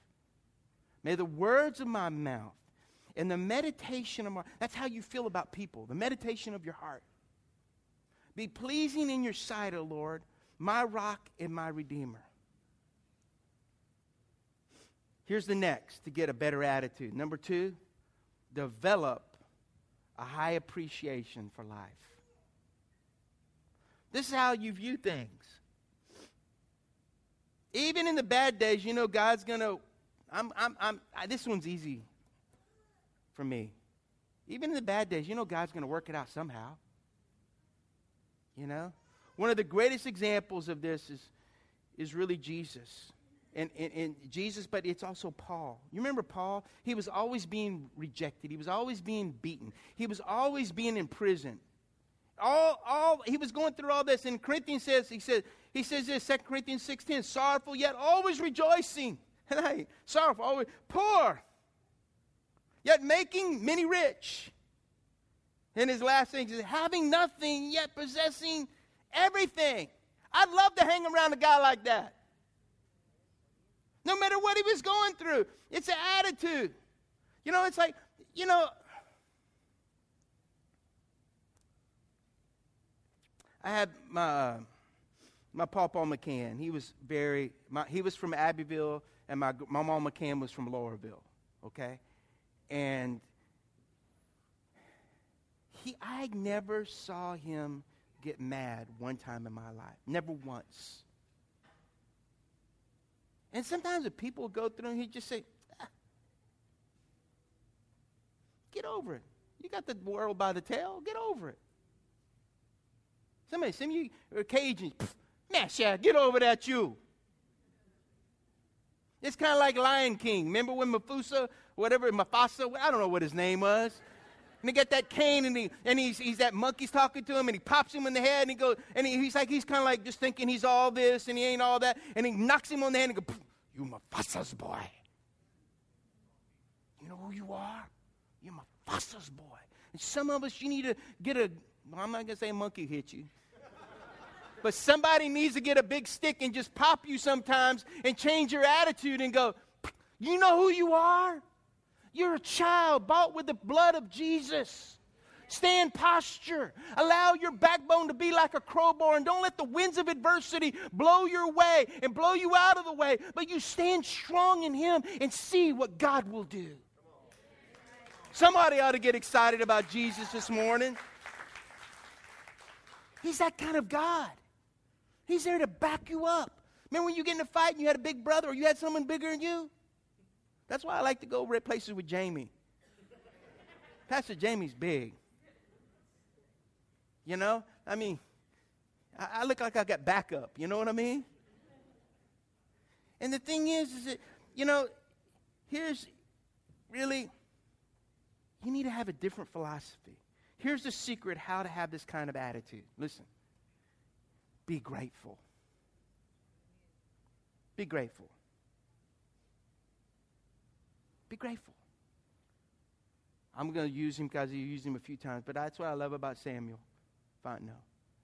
May the words of my mouth and the meditation of my that's how you feel about people, the meditation of your heart. Be pleasing in your sight, O Lord, my rock and my redeemer. Here's the next to get a better attitude. Number two, develop a high appreciation for life. This is how you view things. Even in the bad days, you know God's to. I'm, I'm, I'm, I, this one's easy for me. Even in the bad days, you know God's to work it out somehow. You know? One of the greatest examples of this is, is really Jesus and, and, and, Jesus, but it's also Paul. You remember Paul? He was always being rejected. He was always being beaten. He was always being in prison. All, all he was going through all this. And Corinthians says, he says, he says this, 2 Corinthians 6:10, sorrowful yet always rejoicing. *laughs* Hey, sorrowful, always poor, yet making many rich. And his last thing is having nothing yet possessing everything. I'd love to hang around a guy like that. No matter what he was going through, it's an attitude. You know, it's like, you know, I had my uh, my Papa McCann. He was very, my, he was from Abbeville, and my, my mom McCann was from Loreauville, okay? And he, I never saw him get mad one time in my life. Never once. And sometimes if people go through and he just say, ah, get over it. You got the world by the tail. Get over it. Somebody, some of you Cajuns. Masha, get over that you. It's kind of like Lion King. Remember when Mufasa, whatever, Mufasa, I don't know what his name was. And he got that cane, and, he, and he's, he's that monkey's talking to him, and he pops him in the head, and he goes, and he, he's like, he's kind of like just thinking he's all this, and he ain't all that, and he knocks him on the head and goes, You Mufasa's boy. You know who you are? You're Mufasa's boy. And some of us, you need to get a, well, I'm not to say monkey hit you. But somebody needs to get a big stick and just pop you sometimes and change your attitude and go, You know who you are? You're a child bought with the blood of Jesus. Stand posture. Allow your backbone to be like a crowbar and don't let the winds of adversity blow your way and blow you out of the way, but you stand strong in Him and see what God will do. Somebody ought to get excited about Jesus this morning. He's that kind of God. He's there to back you up. Remember when you get in a fight and you had a big brother or you had someone bigger than you? That's why I like to go places with Jamie. Pastor Jamie's big. You know? I mean, I, I look like I got backup. You know what I mean? And the thing is, is that, you know, here's really, you need to have a different philosophy. Here's the secret how to have this kind of attitude. Listen. Be grateful. Be grateful. Be grateful. I'm going to use him because you used him a few times, but that's what I love about Samuel. Fine, no.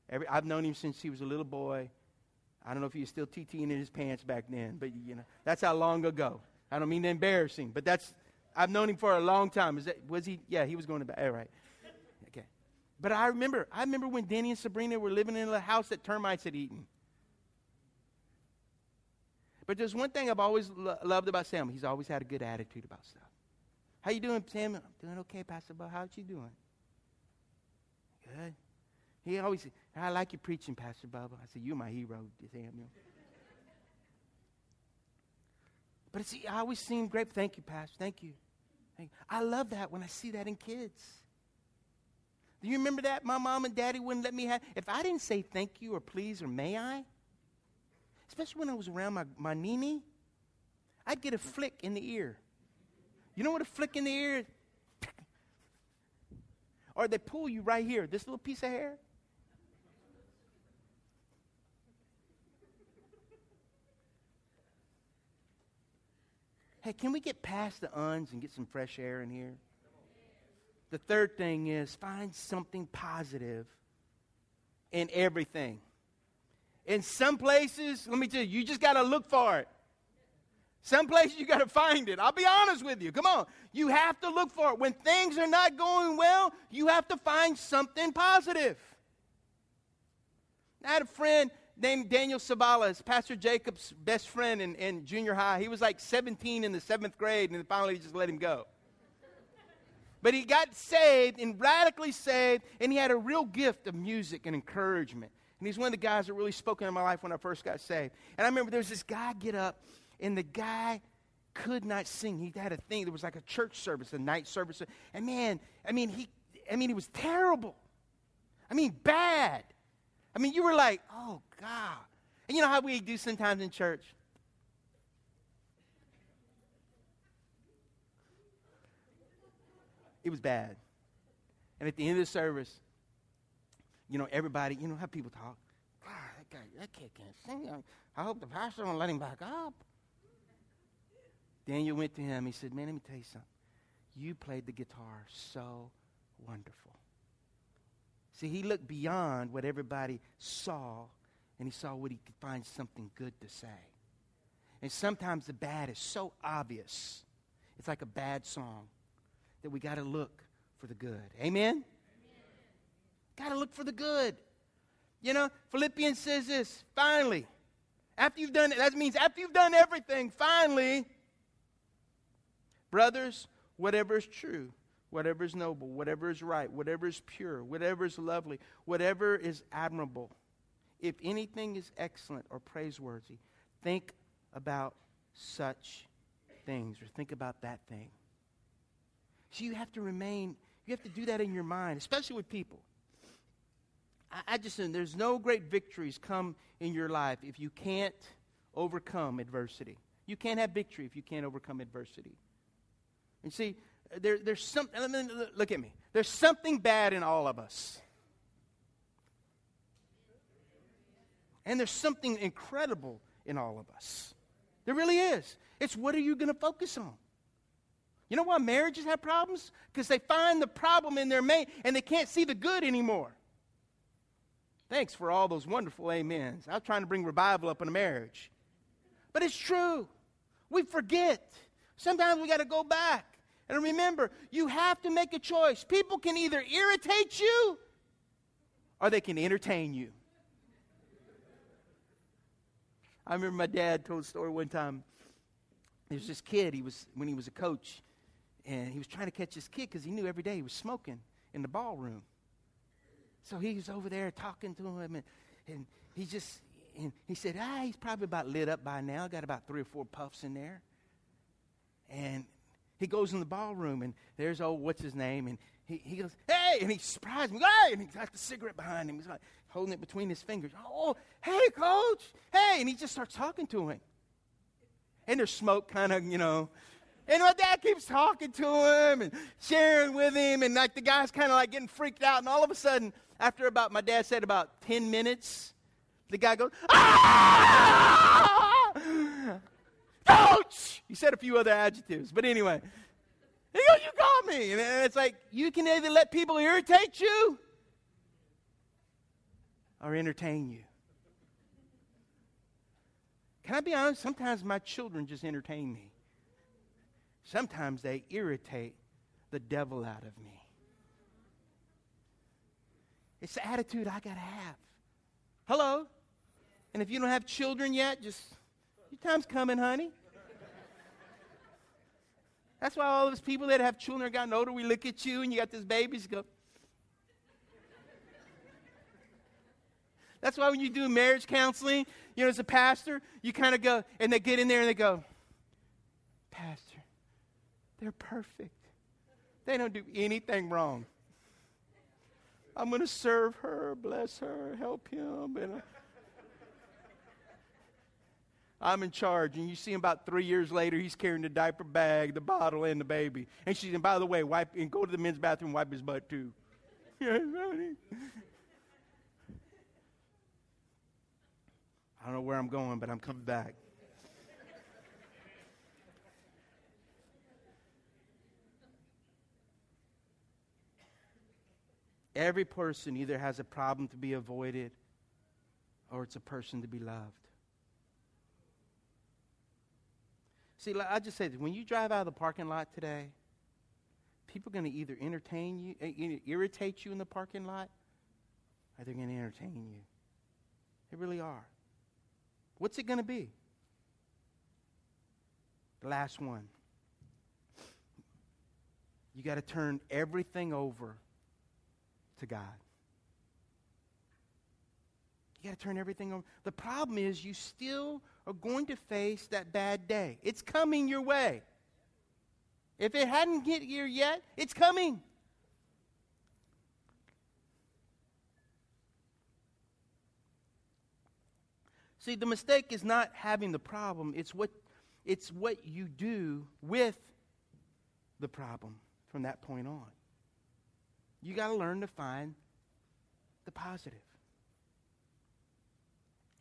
Every, I've known him since he was a little boy. I don't know if he was still TTing in his pants back then, but you know that's how long ago. I don't mean to embarrass him, but that's I've known him for a long time. Is that was he? Yeah, he was going to bed. All right. Okay. But I remember, I remember when Danny and Sabrina were living in a house that termites had eaten. But there's one thing I've always lo- loved about Sam. He's always had a good attitude about stuff. How you doing, Sam? I'm doing okay, Pastor Bob. How you doing? Good. He always said, I like your preaching, Pastor Bob. I said, you're my hero, Samuel. but see, I always seem great. Thank you, Pastor. Thank you. Thank you. I love that when I see that in kids. Do you remember that? My mom and daddy wouldn't let me have. If I didn't say thank you or please or may I, especially when I was around my, my Nini, I'd get a flick in the ear. You know what a flick in the ear is? *laughs* or they pull you right here, this little piece of hair. Hey, can we get past the uns and get some fresh air in here? The third thing is find something positive in everything. In some places, let me tell you, you just got to look for it. Some places you got to find it. I'll be honest with you. Come on. You have to look for it. When things are not going well, you have to find something positive. I had a friend named Daniel Savalas, Pastor Jacob's best friend in, in junior high. He was like 17 in the seventh grade, and finally he just let him go. But he got saved and radically saved, and he had a real gift of music and encouragement. And he's one of the guys that really spoke into my life when I first got saved. And I remember there was this guy get up, and the guy could not sing. He had a thing. There was like a church service, a night service. And man, I mean, he, I mean, he was terrible. I mean, bad. I mean, you were like, oh God. And you know how we do sometimes in church? It was bad. And at the end of the service, you know, everybody, you know how people talk. God, that guy, that kid can't sing. I hope the pastor won't let him back up. Daniel went to him. He said, Man, let me tell you something. You played the guitar so wonderful. See, he looked beyond what everybody saw, and he saw what he could find something good to say. And sometimes the bad is so obvious. It's like a bad song that we got to look for the good. Amen? Got to look for the good. You know, Philippians says this finally, after you've done it, that means after you've done everything, finally, brothers, whatever is true, whatever is noble, whatever is right, whatever is pure, whatever is lovely, whatever is admirable, if anything is excellent or praiseworthy, think about such things or think about that thing. So you have to remain, you have to do that in your mind, especially with people. I, I just there's no great victories come in your life if you can't overcome adversity. You can't have victory if you can't overcome adversity. And see, there, there's something, look at me. There's something bad in all of us. And there's something incredible in all of us. There really is. It's what are you going to focus on? You know why marriages have problems? Because they find the problem in their mate and they can't see the good anymore. Thanks for all those wonderful amens. I was trying to bring revival up in a marriage. But it's true. We forget. Sometimes we got to go back. And remember, you have to make a choice. People can either irritate you or they can entertain you. I remember my dad told a story one time. There was this kid, he was when he was a coach, and he was trying to catch this kid because he knew every day he was smoking in the ballroom. So he was over there talking to him, and, and he just and he said, ah, he's probably about lit up by now. Got about three or four puffs in there. And he goes in the ballroom, and there's old what's his name, and he, he goes, hey, and he surprised me, hey, and he's got the cigarette behind him. He's like holding it between his fingers. Oh, hey, coach, hey, and he just starts talking to him. And there's smoke kind of, you know, and my dad keeps talking to him and sharing with him, and like the guy's kind of like getting freaked out. And all of a sudden, after about, my dad said about 10 minutes, the guy goes, ah! Coach! He said a few other adjectives, but anyway. He goes, You called me. And it's like, you can either let people irritate you or entertain you. Can I be honest? Sometimes my children just entertain me. Sometimes they irritate the devil out of me. It's the attitude I got to have. Hello? And if you don't have children yet, just, your time's coming, honey. That's why all those people that have children are gotten older, we look at you and you got this babies go. That's why when you do marriage counseling, you know, as a pastor, you kind of go, and they get in there and they go, they're perfect. They don't do anything wrong. I'm going to serve her, bless her, help him. And I'm in charge. And you see him about three years later, he's carrying the diaper bag, the bottle, and the baby. And she's, and by the way, wipe and go to the men's bathroom and wipe his butt too. *laughs* I don't know where I'm going, but I'm coming back. Every person either has a problem to be avoided or it's a person to be loved. See, I just said, when you drive out of the parking lot today, people are going to either entertain you, eh, irritate you in the parking lot, or they're going to entertain you. They really are. What's it going to be? The last one. You got to turn everything over to God. You got to turn everything over. The problem is, you still are going to face that bad day. It's coming your way. If it hadn't get here yet, it's coming. See, the mistake is not having the problem, it's what, it's what you do with the problem from that point on. You got to learn to find the positive.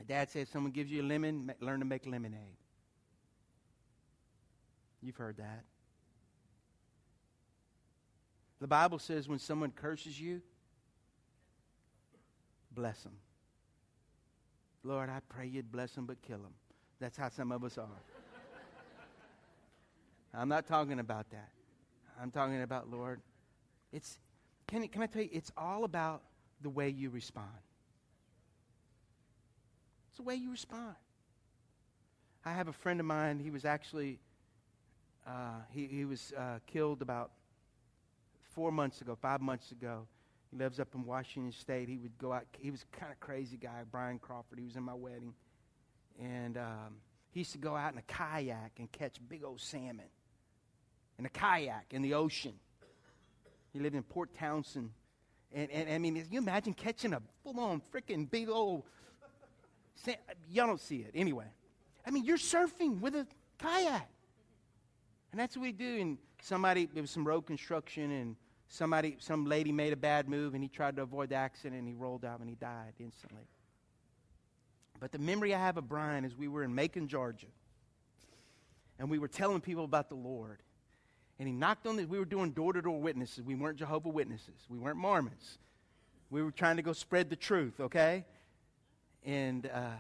Dad says someone gives you a lemon, learn to make lemonade. You've heard that. The Bible says when someone curses you, bless them. Lord, I pray you'd bless them but kill them. That's how some of us are. I'm not talking about that. I'm talking about, Lord, it's, can, can I tell you, it's all about the way you respond. It's the way you respond. I have a friend of mine, he was actually, uh, he, he was uh, killed about four months ago, five months ago. He lives up in Washington State. He would go out, he was kind of crazy guy, Brian Crawford. He was in my wedding. And um, he used to go out in a kayak and catch big old salmon in a kayak in the ocean. He lived in Port Townsend. And, and I mean, can you imagine catching a full on freaking big old. Sand? Y'all don't see it. Anyway, I mean, you're surfing with a kayak. And that's what we do. And somebody, there was some road construction, and somebody, some lady made a bad move, and he tried to avoid the accident, and he rolled out and he died instantly. But the memory I have of Brian is we were in Macon, Georgia, and we were telling people about the Lord. And he knocked on this. We were doing door to door witnesses. We weren't Jehovah Witnesses. We weren't Mormons. We were trying to go spread the truth, okay? And uh,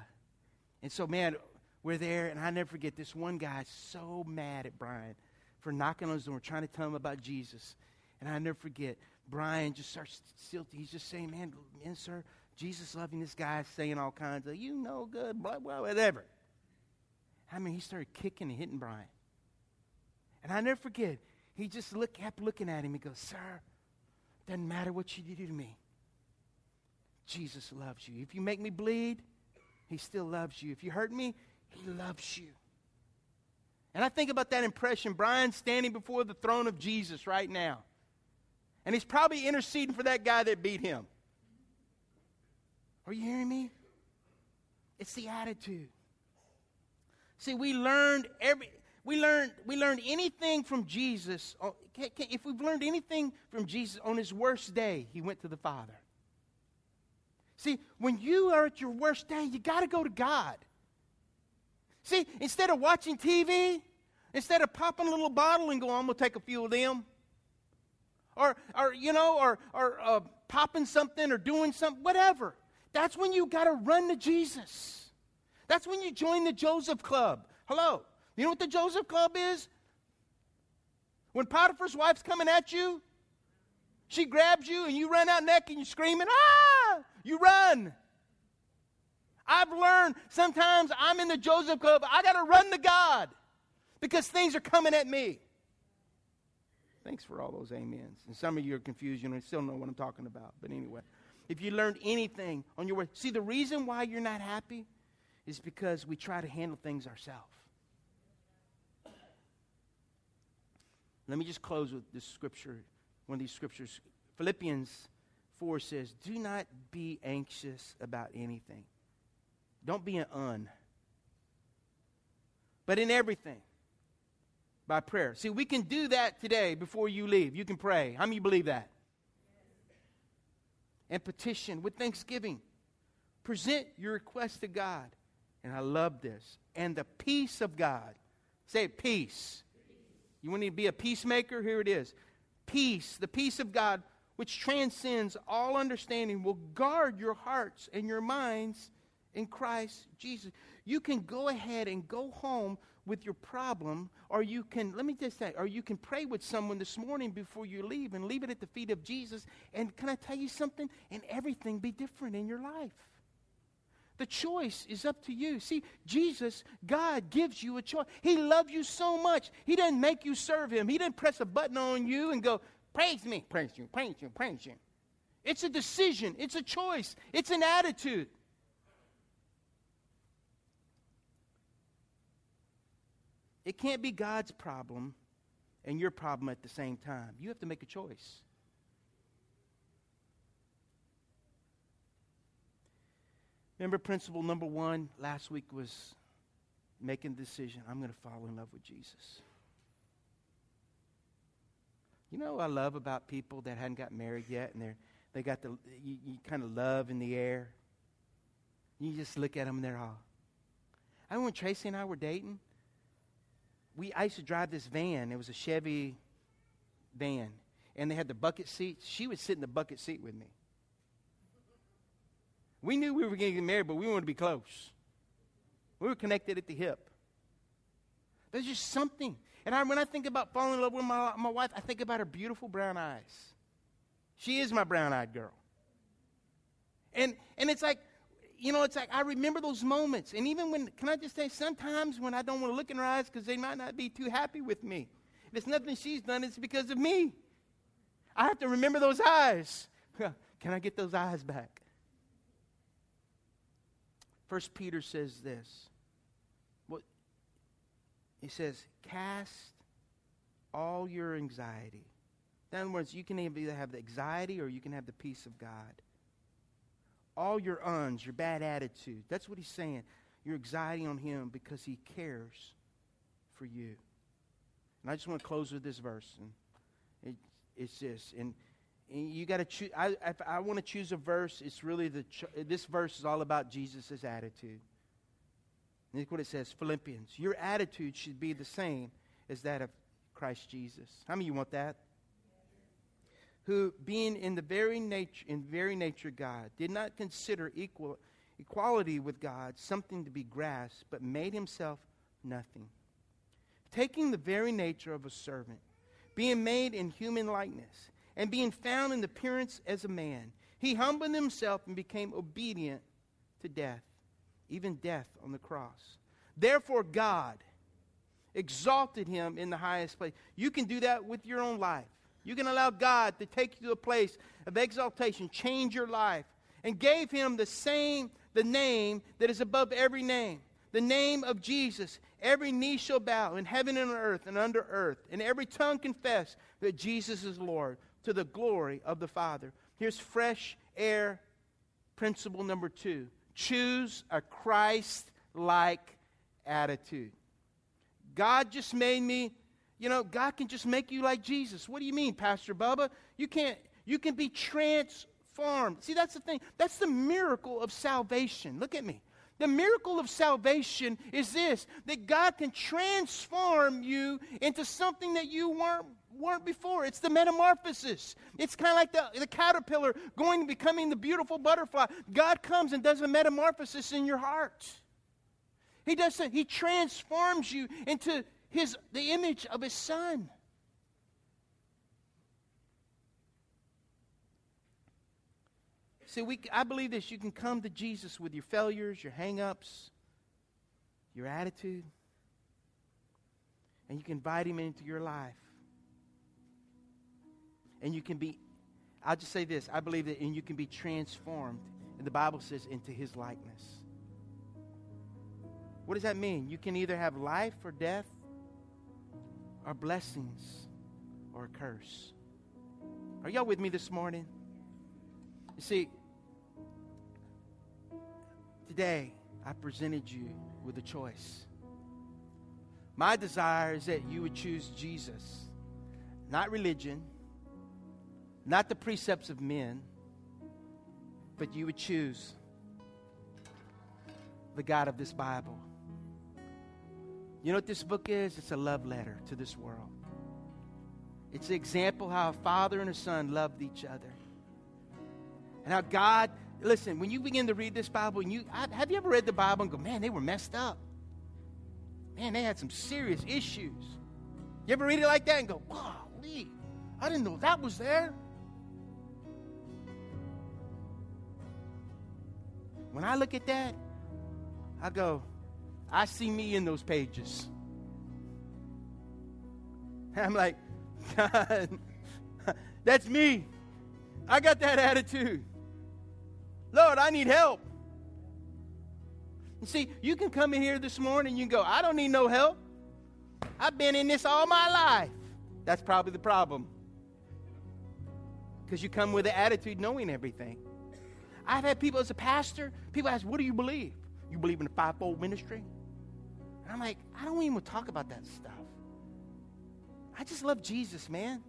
and so, man, we're there, and I never forget this one guy so mad at Brian for knocking on his door, trying to tell him about Jesus. And I never forget, Brian just starts still, he's just saying, man, man, sir, Jesus loving this guy, saying all kinds of, you know good, blah, blah, whatever. I mean, he started kicking and hitting Brian. And I never forget, he just look, kept looking at him. He goes, Sir, doesn't matter what you do to me. Jesus loves you. If you make me bleed, he still loves you. If you hurt me, he loves you. And I think about that impression. Brian standing before the throne of Jesus right now. And he's probably interceding for that guy that beat him. Are you hearing me? It's the attitude. See, we learned every we learned, we learned anything from Jesus, if we've learned anything from Jesus on his worst day, he went to the Father. See, when you are at your worst day, you got to go to God. See, instead of watching TV, instead of popping a little bottle and going, I'm going to take a few of them, or, or you know, or, or uh, popping something or doing something, whatever, that's when you got to run to Jesus. That's when you join the Joseph Club. Hello. You know what the Joseph Club is? When Potiphar's wife's coming at you, she grabs you and you run out naked and you're screaming, ah! You run. I've learned sometimes I'm in the Joseph Club, I got to run to God because things are coming at me. Thanks for all those amens. And some of you are confused. You know, still know what I'm talking about. But anyway, if you learned anything on your way, see, the reason why you're not happy is because we try to handle things ourselves. Let me just close with this scripture, one of these scriptures. Philippians 4 says, Do not be anxious about anything. Don't be an un. But in everything, by prayer. See, we can do that today before you leave. You can pray. How many believe that? And petition with thanksgiving. Present your request to God. And I love this. And the peace of God. Say peace you want to be a peacemaker? Here it is. Peace, the peace of God, which transcends all understanding, will guard your hearts and your minds in Christ Jesus. You can go ahead and go home with your problem, or you can, let me just say, or you can pray with someone this morning before you leave and leave it at the feet of Jesus. And can I tell you something? And everything be different in your life. The choice is up to you. See, Jesus, God gives you a choice. He loves you so much. He didn't make you serve Him. He didn't press a button on you and go, Praise me, praise you, praise you, praise you. It's a decision, it's a choice, it's an attitude. It can't be God's problem and your problem at the same time. You have to make a choice. Remember, principle number one last week was making the decision I'm going to fall in love with Jesus. You know what I love about people that hadn't got married yet and they're, they got the you, you kind of love in the air? You just look at them and they're all. I remember when Tracy and I were dating, we, I used to drive this van. It was a Chevy van. And they had the bucket seats. She would sit in the bucket seat with me. We knew we were going to get married, but we wanted to be close. We were connected at the hip. There's just something. And I, when I think about falling in love with my, my wife, I think about her beautiful brown eyes. She is my brown eyed girl. And, and it's like, you know, it's like I remember those moments. And even when, can I just say, sometimes when I don't want to look in her eyes because they might not be too happy with me, if it's nothing she's done, it's because of me. I have to remember those eyes. *laughs* can I get those eyes back? First Peter says this. What he says, cast all your anxiety. In other words, you can either have the anxiety or you can have the peace of God all your uns, your bad attitude. That's what he's saying. Your anxiety on him because he cares for you. And I just want to close with this verse. And it, it's this. And, you got to choose. I, if I want to choose a verse, it's really the. This verse is all about Jesus' attitude. Look what it says Philippians. Your attitude should be the same as that of Christ Jesus. How many of you want that? who, being in the very nature, in very nature God, did not consider equal, equality with God something to be grasped, but made himself nothing. Taking the very nature of a servant, being made in human likeness, and being found in appearance as a man, he humbled himself and became obedient to death, even death on the cross. Therefore, God exalted him in the highest place. You can do that with your own life. You can allow God to take you to a place of exaltation, change your life, and gave him the same, the name that is above every name. The name of Jesus. Every knee shall bow in heaven and on earth and under earth, and every tongue confess that Jesus is Lord to the glory of the Father. Here's fresh air principle number two choose a Christ like attitude. God just made me you know, God can just make you like Jesus. What do you mean, Pastor Bubba? You can't, you can be transformed. See, that's the thing. That's the miracle of salvation. Look at me. The miracle of salvation is this that God can transform you into something that you weren't, weren't before. It's the metamorphosis. It's kind of like the, the caterpillar going and becoming the beautiful butterfly. God comes and does a metamorphosis in your heart. He does He transforms you into his, the image of his son. See, we, I believe this. You can come to Jesus with your failures, your hang-ups, your attitude, and you can invite him into your life. And you can be, I'll just say this. I believe that, and you can be transformed, and the Bible says, into his likeness. What does that mean? You can either have life or death, or blessings or a curse. Are y'all with me this morning? You see, today I presented you with a choice. My desire is that you would choose Jesus, not religion, not the precepts of men, but you would choose the God of this Bible. You know what this book is? It's a love letter to this world. It's an example how a father and a son loved each other. And how God, listen, when you begin to read this Bible, and you have you ever read the Bible and go, man, they were messed up. Man, they had some serious issues. You ever read it like that and go, wow, I didn't know that was there. When I look at that, I go, I see me in those pages. *laughs* I'm like, God, *laughs* that's me. I got that attitude. Lord, I need help. You see, you can come in here this morning and you go, I don't need no help. I've been in this all my life. That's probably the problem. Because you come with the attitude knowing everything. I've had people as a pastor, people ask, What do you believe? You believe in the fivefold ministry? And I'm like, I don't even talk about that stuff. I just love Jesus, man.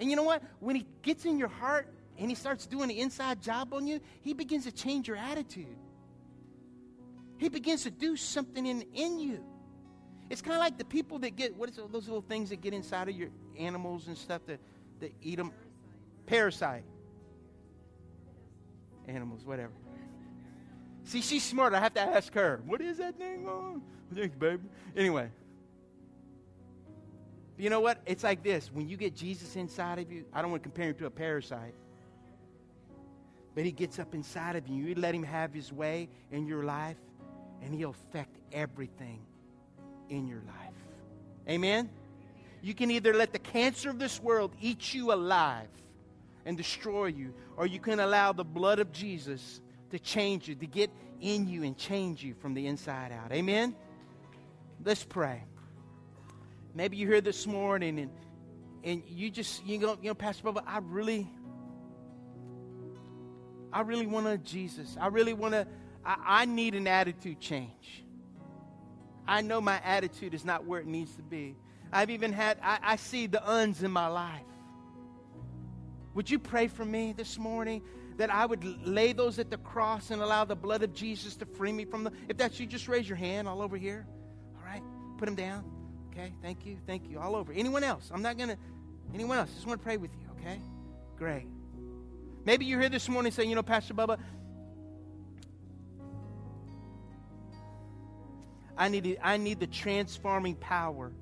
And you know what? When he gets in your heart and he starts doing the inside job on you, he begins to change your attitude. He begins to do something in, in you. It's kind of like the people that get, what is it, those little things that get inside of your animals and stuff that, that eat them? Parasite. Animals, whatever. See, she's smart. I have to ask her. What is that thing on? Thanks, baby. Anyway. you know what? It's like this. When you get Jesus inside of you, I don't want to compare him to a parasite. But he gets up inside of you. You let him have his way in your life, and he'll affect everything in your life. Amen? You can either let the cancer of this world eat you alive and destroy you, or you can allow the blood of Jesus to change you, to get in you and change you from the inside out. Amen? Let's pray. Maybe you're here this morning and, and you just, you know, you know, Pastor Bubba, I really, I really want to Jesus. I really want to, I, I need an attitude change. I know my attitude is not where it needs to be. I've even had, I, I see the uns in my life. Would you pray for me this morning that I would lay those at the cross and allow the blood of Jesus to free me from them? If that's you, just raise your hand all over here. All right? Put them down. Okay? Thank you. Thank you. All over. Anyone else? I'm not to, anyone else? Just want to pray with you. Okay? Great. Maybe you're here this morning saying, you know, Pastor Bubba, I need, I need the transforming power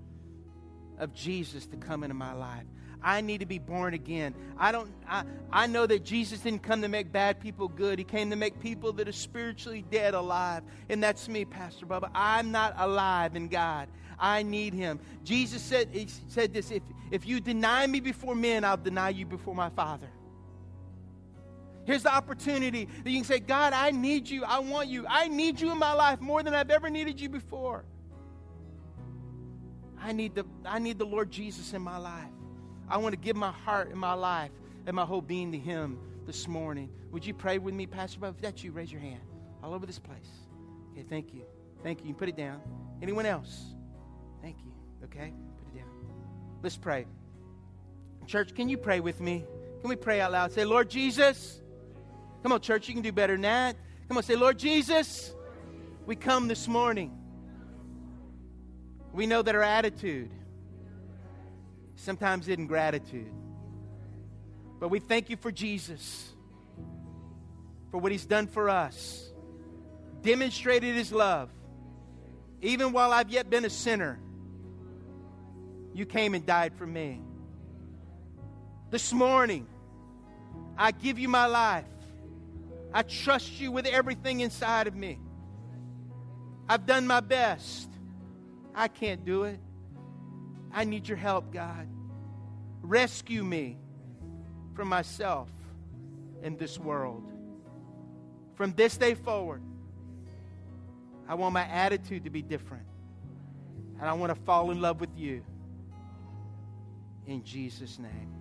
of Jesus to come into my life. I need to be born again. I don't I, I know that Jesus didn't come to make bad people good. He came to make people that are spiritually dead alive. And that's me, Pastor Bubba. I'm not alive in God. I need him. Jesus said he said this, if if you deny me before men, I'll deny you before my Father. Here's the opportunity that you can say, God, I need you. I want you. I need you in my life more than I've ever needed you before. I need the, I need the Lord Jesus in my life. I want to give my heart and my life and my whole being to Him this morning. Would you pray with me, Pastor Bob? If that's you, raise your hand all over this place. Okay, thank you. Thank you. You can put it down. Anyone else? Thank you. Okay, put it down. Let's pray. Church, can you pray with me? Can we pray out loud? Say, Lord Jesus, Come on, church, you can do better than that. Come on, say, Lord Jesus, we come this morning. We know that our attitude sometimes isn't gratitude. But we thank you for Jesus, for what he's done for us, demonstrated his love. Even while I've yet been a sinner, you came and died for me. This morning, I give you my life. I trust you with everything inside of me. I've done my best. I can't do it. I need your help, God. Rescue me from myself and this world. From this day forward, I want my attitude to be different. And I want to fall in love with you. In Jesus' name.